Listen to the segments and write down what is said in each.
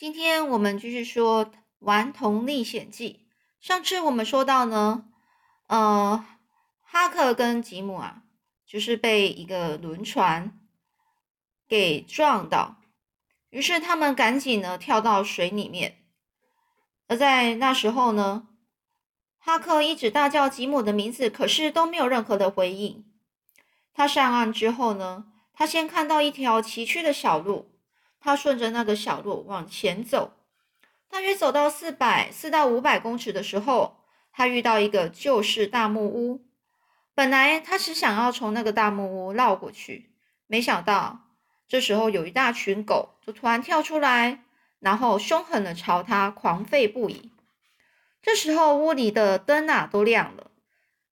今天我们继续说《顽童历险记》。上次我们说到呢，呃，哈克跟吉姆啊，就是被一个轮船给撞到，于是他们赶紧呢跳到水里面。而在那时候呢，哈克一直大叫吉姆的名字，可是都没有任何的回应。他上岸之后呢，他先看到一条崎岖的小路，他顺着那个小路往前走，大约走到四百四到五百公尺的时候，他遇到一个旧式大木屋。本来他只想要从那个大木屋绕过去，没想到这时候有一大群狗就突然跳出来。然后凶狠的朝他狂吠不已。这时候屋里的灯啊都亮了，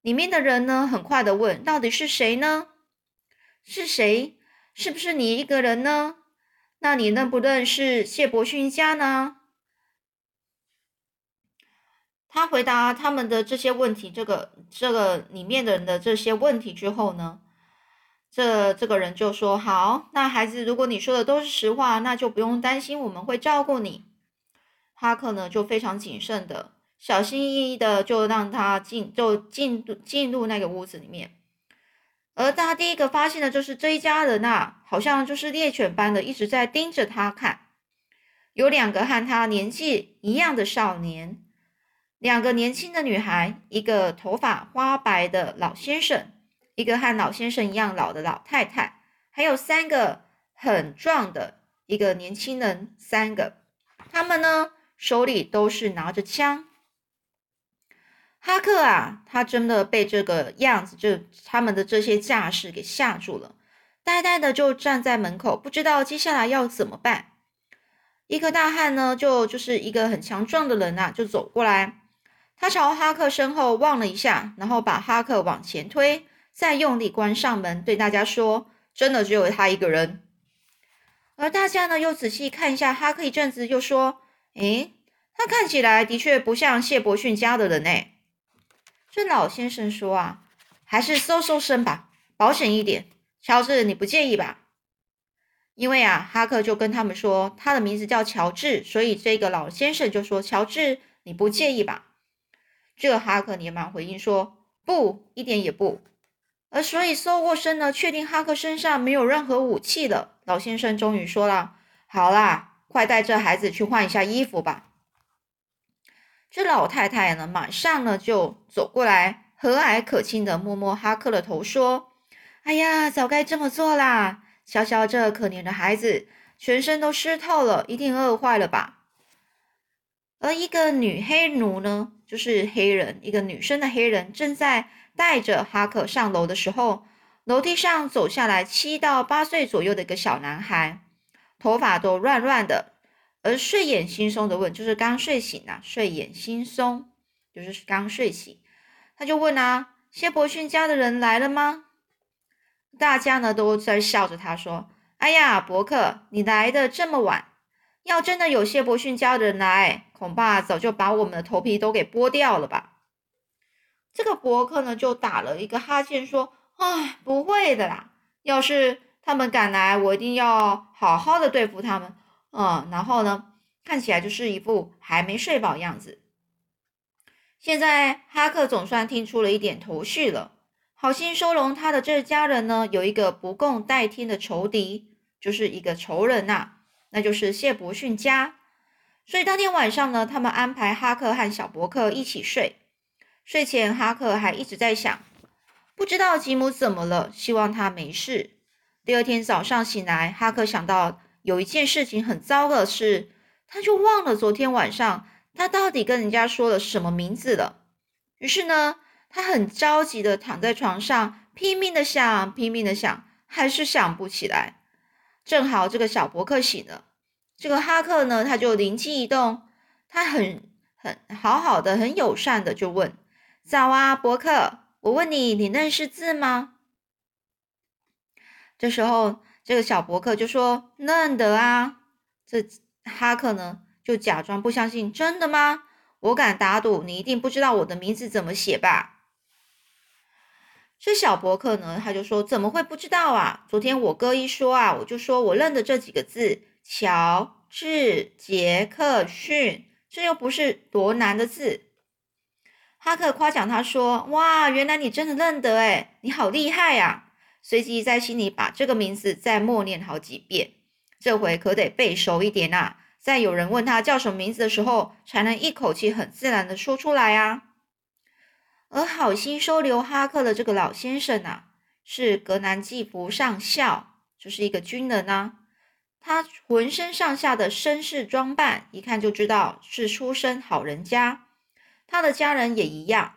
里面的人呢很快的问：“到底是谁呢？是谁？是不是你一个人呢？那你认不认识谢伯逊家呢？”他回答他们的这些问题，这个这个里面的人的这些问题之后呢？这这个人就说：“好，那孩子，如果你说的都是实话，那就不用担心，我们会照顾你。”哈克呢就非常谨慎的、小心翼翼的，就让他进，就进进入那个屋子里面。而他第一个发现的就是这一家人啊，好像就是猎犬般的一直在盯着他看。有两个和他年纪一样的少年，两个年轻的女孩，一个头发花白的老先生。一个和老先生一样老的老太太，还有三个很壮的一个年轻人，三个，他们呢手里都是拿着枪。哈克啊，他真的被这个样子，就他们的这些架势给吓住了，呆呆的就站在门口，不知道接下来要怎么办。一个大汉呢，就就是一个很强壮的人呐，就走过来，他朝哈克身后望了一下，然后把哈克往前推。再用力关上门，对大家说：“真的只有他一个人。”而大家呢，又仔细看一下哈克一阵子，又说：“诶，他看起来的确不像谢伯逊家的人呢。”这老先生说：“啊，还是搜搜身吧，保险一点。”乔治，你不介意吧？因为啊，哈克就跟他们说他的名字叫乔治，所以这个老先生就说：“乔治，你不介意吧？”这个哈克连忙回应说：“不，一点也不。”而所以搜过身呢，确定哈克身上没有任何武器了。老先生终于说了：“好啦，快带这孩子去换一下衣服吧。”这老太太呢，马上呢就走过来，和蔼可亲的摸摸哈克的头，说：“哎呀，早该这么做啦！瞧瞧这可怜的孩子，全身都湿透了，一定饿坏了吧？”而一个女黑奴呢，就是黑人，一个女生的黑人正在。带着哈克上楼的时候，楼梯上走下来七到八岁左右的一个小男孩，头发都乱乱的，而睡眼惺忪的问，就是刚睡醒啊，睡眼惺忪，就是刚睡醒，他就问啊，谢伯逊家的人来了吗？大家呢都在笑着他说，哎呀，伯克，你来的这么晚，要真的有谢伯逊家的人来，恐怕早就把我们的头皮都给剥掉了吧。这个伯克呢，就打了一个哈欠，说：“哎，不会的啦！要是他们敢来，我一定要好好的对付他们。”嗯，然后呢，看起来就是一副还没睡饱样子。现在哈克总算听出了一点头绪了，好心收容他的这家人呢，有一个不共戴天的仇敌，就是一个仇人呐，那就是谢伯逊家。所以当天晚上呢，他们安排哈克和小伯克一起睡。睡前，哈克还一直在想，不知道吉姆怎么了，希望他没事。第二天早上醒来，哈克想到有一件事情很糟的事，他就忘了昨天晚上他到底跟人家说了什么名字了。于是呢，他很着急的躺在床上，拼命的想，拼命的想，还是想不起来。正好这个小博客醒了，这个哈克呢，他就灵机一动，他很很好好的，很友善的就问。早啊，博客！我问你，你认识字吗？这时候，这个小博客就说：“认得啊。”这哈克呢，就假装不相信：“真的吗？我敢打赌，你一定不知道我的名字怎么写吧？”这小博客呢，他就说：“怎么会不知道啊？昨天我哥一说啊，我就说我认得这几个字，乔治杰克逊，这又不是多难的字。哈克夸奖他说：“哇，原来你真的认得诶你好厉害呀！”随即在心里把这个名字再默念好几遍，这回可得背熟一点啊！在有人问他叫什么名字的时候，才能一口气很自然的说出来啊。而好心收留哈克的这个老先生啊，是格南季福上校，就是一个军人啊。他浑身上下的绅士装扮，一看就知道是出身好人家。他的家人也一样，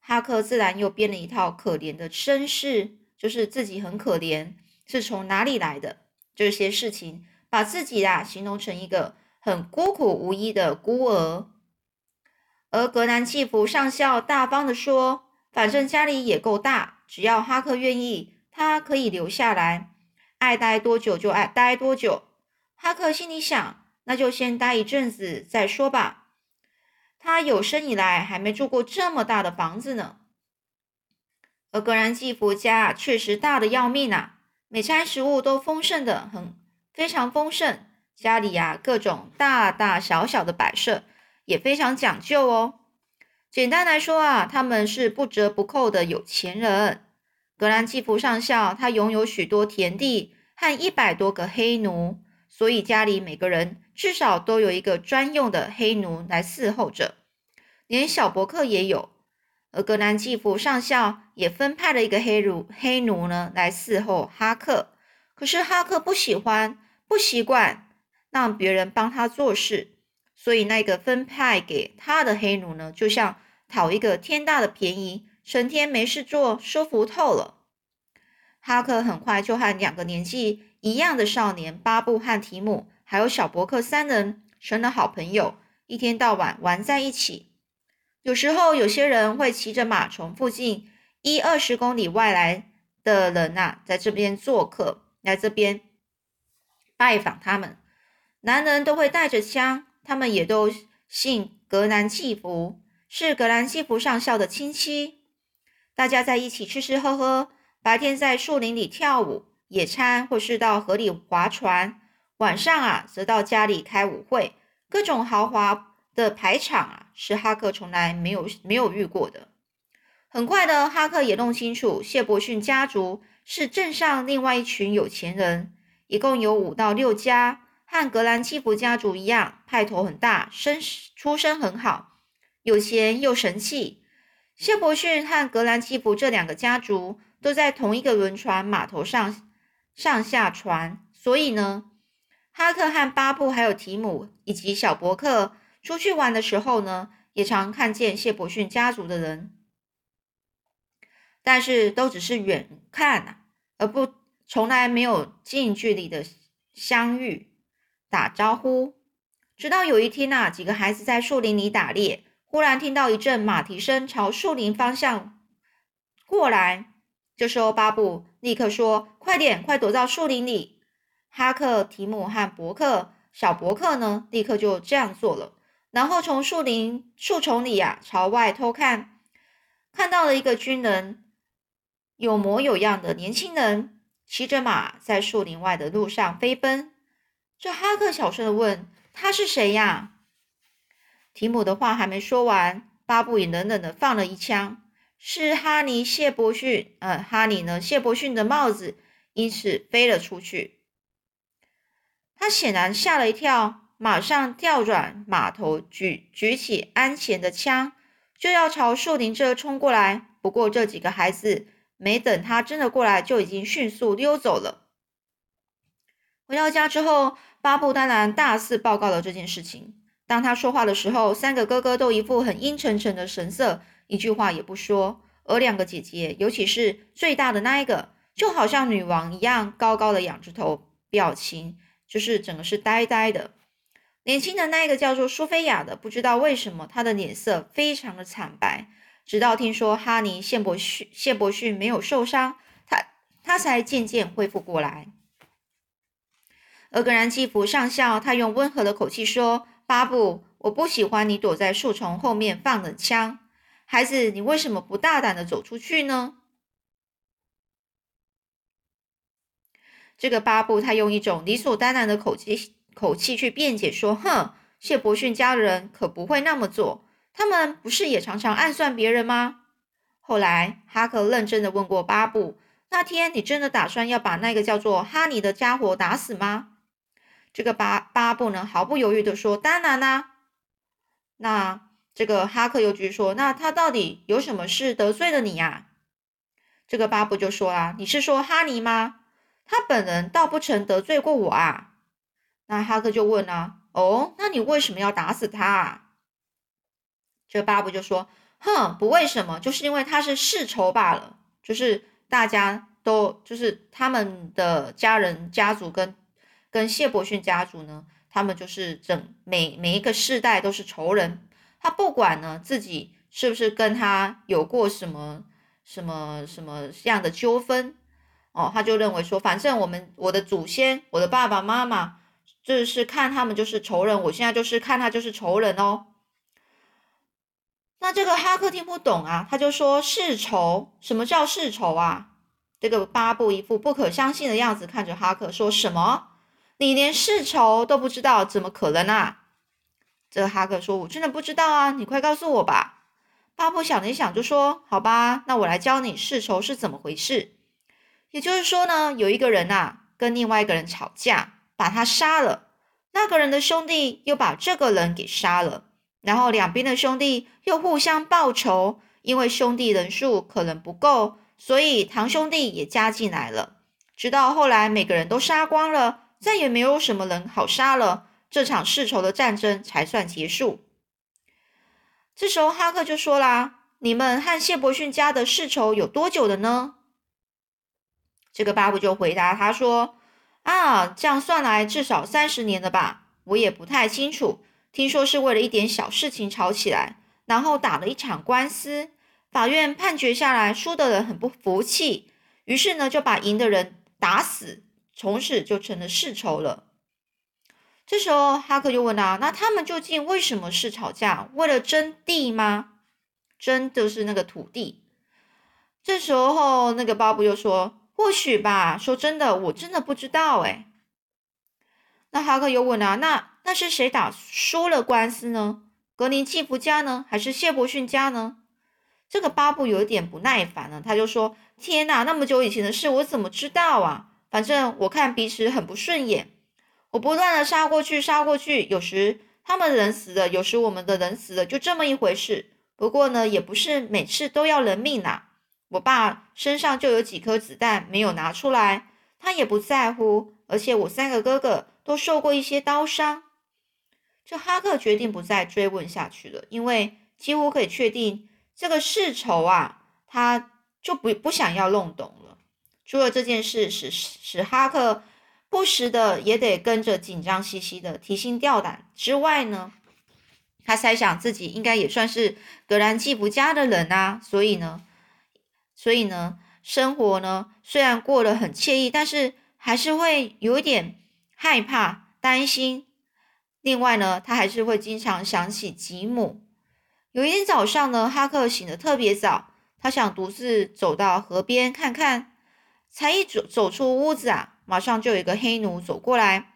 哈克自然又编了一套可怜的身世，就是自己很可怜，是从哪里来的这些事情，把自己啊形容成一个很孤苦无依的孤儿。而格南契福上校大方的说：“反正家里也够大，只要哈克愿意，他可以留下来，爱待多久就爱待多久。”哈克心里想：“那就先待一阵子再说吧。”他有生以来还没住过这么大的房子呢，而格兰季福家确实大的要命啊！每餐食物都丰盛的很，非常丰盛。家里呀，各种大大小小的摆设也非常讲究哦。简单来说啊，他们是不折不扣的有钱人。格兰季福上校他拥有许多田地和一百多个黑奴。所以家里每个人至少都有一个专用的黑奴来伺候着，连小伯克也有。而格南季夫上校也分派了一个黑奴黑奴呢来伺候哈克。可是哈克不喜欢、不习惯让别人帮他做事，所以那个分派给他的黑奴呢，就像讨一个天大的便宜，成天没事做，舒服透了。哈克很快就和两个年纪。一样的少年巴布和提姆，还有小伯克三人成了好朋友，一天到晚玩在一起。有时候，有些人会骑着马从附近一二十公里外来的人呐，在这边做客，来这边拜访他们。男人都会带着枪，他们也都姓格兰契福，是格兰契福上校的亲戚。大家在一起吃吃喝喝，白天在树林里跳舞。野餐，或是到河里划船；晚上啊，则到家里开舞会，各种豪华的排场啊，是哈克从来没有没有遇过的。很快的，哈克也弄清楚，谢伯逊家族是镇上另外一群有钱人，一共有五到六家，和格兰基福家族一样，派头很大，身出身很好，有钱又神气。谢伯逊和格兰基福这两个家族都在同一个轮船码头上。上下船，所以呢，哈克和巴布还有提姆以及小伯克出去玩的时候呢，也常看见谢伯逊家族的人，但是都只是远看啊，而不从来没有近距离的相遇打招呼。直到有一天呐，几个孩子在树林里打猎，忽然听到一阵马蹄声朝树林方向过来。这时候，巴布立刻说：“快点，快躲到树林里！”哈克、提姆和伯克，小伯克呢，立刻就这样做了。然后从树林树丛里呀，朝外偷看，看到了一个军人，有模有样的年轻人，骑着马在树林外的路上飞奔。这哈克小声的问：“他是谁呀？”提姆的话还没说完，巴布也冷冷的放了一枪。是哈尼谢伯逊，呃，哈尼呢？谢伯逊的帽子因此飞了出去。他显然吓了一跳，马上调转马头，举举起安前的枪，就要朝树林这冲过来。不过这几个孩子没等他真的过来，就已经迅速溜走了。回到家之后，巴布当然大肆报告了这件事情。当他说话的时候，三个哥哥都一副很阴沉沉的神色。一句话也不说，而两个姐姐，尤其是最大的那一个，就好像女王一样，高高的仰着头，表情就是整个是呆呆的。年轻的那一个叫做苏菲亚的，不知道为什么她的脸色非常的惨白。直到听说哈尼谢伯逊谢伯逊没有受伤，他他才渐渐恢复过来。而格兰基福上校，他用温和的口气说：“巴布，我不喜欢你躲在树丛后面放冷枪。”孩子，你为什么不大胆的走出去呢？这个巴布他用一种理所当然的口气口气去辩解说：“哼，谢伯逊家人可不会那么做，他们不是也常常暗算别人吗？”后来哈克认真的问过巴布：“那天你真的打算要把那个叫做哈尼的家伙打死吗？”这个巴巴布呢毫不犹豫的说：“当然啦。”那这个哈克又继续说：“那他到底有什么事得罪了你呀？”这个巴布就说啦：“你是说哈尼吗？他本人倒不曾得罪过我啊。”那哈克就问啊：“哦，那你为什么要打死他？”啊？”这巴布就说：“哼，不为什么，就是因为他是世仇罢了。就是大家都就是他们的家人家族跟跟谢伯逊家族呢，他们就是整每每一个世代都是仇人。他不管呢自己是不是跟他有过什么。”什么什么样的纠纷哦？他就认为说，反正我们我的祖先，我的爸爸妈妈，就是看他们就是仇人，我现在就是看他就是仇人哦。那这个哈克听不懂啊，他就说世仇，什么叫世仇啊？这个巴布一副不可相信的样子看着哈克，说什么？你连世仇都不知道，怎么可能啊？这个哈克说，我真的不知道啊，你快告诉我吧。巴布想了一想，就说：“好吧，那我来教你世仇是怎么回事。也就是说呢，有一个人呐，跟另外一个人吵架，把他杀了。那个人的兄弟又把这个人给杀了，然后两边的兄弟又互相报仇。因为兄弟人数可能不够，所以堂兄弟也加进来了。直到后来，每个人都杀光了，再也没有什么人好杀了，这场世仇的战争才算结束。”这时候哈克就说啦：“你们和谢伯逊家的世仇有多久了呢？”这个巴布就回答他说：“啊，这样算来至少三十年了吧？我也不太清楚。听说是为了一点小事情吵起来，然后打了一场官司，法院判决下来，输的人很不服气，于是呢就把赢的人打死，从此就成了世仇了。”这时候，哈克就问他：“那他们究竟为什么是吵架？为了争地吗？争就是那个土地。”这时候，那个巴布又说：“或许吧。”说真的，我真的不知道。哎，那哈克又问啊：“那那是谁打输了官司呢？格林季福家呢，还是谢伯逊家呢？”这个巴布有点不耐烦了，他就说：“天哪，那么久以前的事，我怎么知道啊？反正我看彼此很不顺眼。”我不断的杀过去，杀过去，有时他们人死了，有时我们的人死了，就这么一回事。不过呢，也不是每次都要人命呐。我爸身上就有几颗子弹没有拿出来，他也不在乎。而且我三个哥哥都受过一些刀伤。这哈克决定不再追问下去了，因为几乎可以确定这个世仇啊，他就不不想要弄懂了。除了这件事使使哈克。不时的也得跟着紧张兮兮的提心吊胆之外呢，他猜想自己应该也算是格兰季福家的人啊，所以呢，所以呢，生活呢虽然过得很惬意，但是还是会有一点害怕、担心。另外呢，他还是会经常想起吉姆。有一天早上呢，哈克醒得特别早，他想独自走到河边看看，才一走走出屋子啊。马上就有一个黑奴走过来，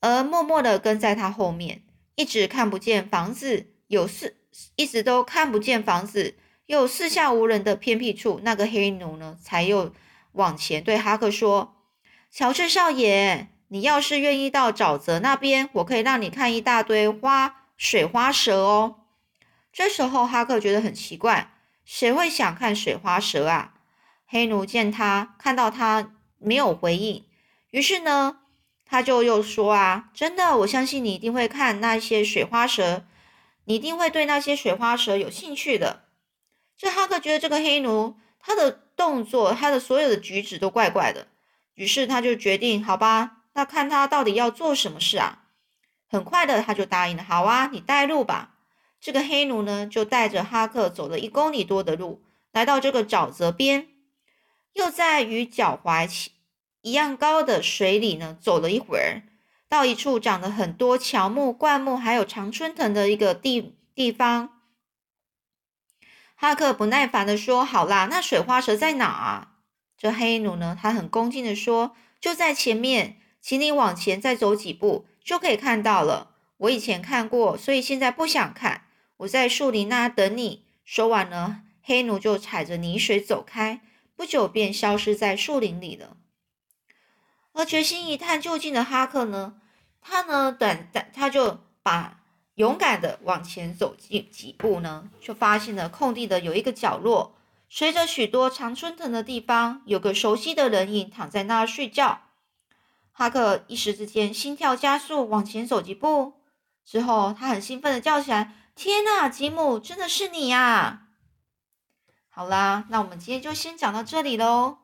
而默默的跟在他后面，一直看不见房子，有四一直都看不见房子，又四下无人的偏僻处，那个黑奴呢，才又往前对哈克说：“乔治少爷，你要是愿意到沼泽那边，我可以让你看一大堆花水花蛇哦。”这时候哈克觉得很奇怪，谁会想看水花蛇啊？黑奴见他看到他没有回应。于是呢，他就又说啊，真的，我相信你一定会看那些水花蛇，你一定会对那些水花蛇有兴趣的。这哈克觉得这个黑奴他的动作，他的所有的举止都怪怪的，于是他就决定，好吧，那看他到底要做什么事啊。很快的，他就答应了，好啊，你带路吧。这个黑奴呢，就带着哈克走了一公里多的路，来到这个沼泽边，又在与脚踝。一样高的水里呢，走了一会儿，到一处长了很多乔木、灌木，还有常春藤的一个地地方。哈克不耐烦的说：“好啦，那水花蛇在哪啊？”这黑奴呢，他很恭敬的说：“就在前面，请你往前再走几步，就可以看到了。我以前看过，所以现在不想看。我在树林那等你。说完呢，黑奴就踩着泥水走开，不久便消失在树林里了。而决心一探究竟的哈克呢，他呢，等等，他就把勇敢的往前走几几步呢，就发现了空地的有一个角落，随着许多常春藤的地方，有个熟悉的人影躺在那儿睡觉。哈克一时之间心跳加速，往前走几步之后，他很兴奋的叫起来。天呐，吉姆，真的是你呀！好啦，那我们今天就先讲到这里喽。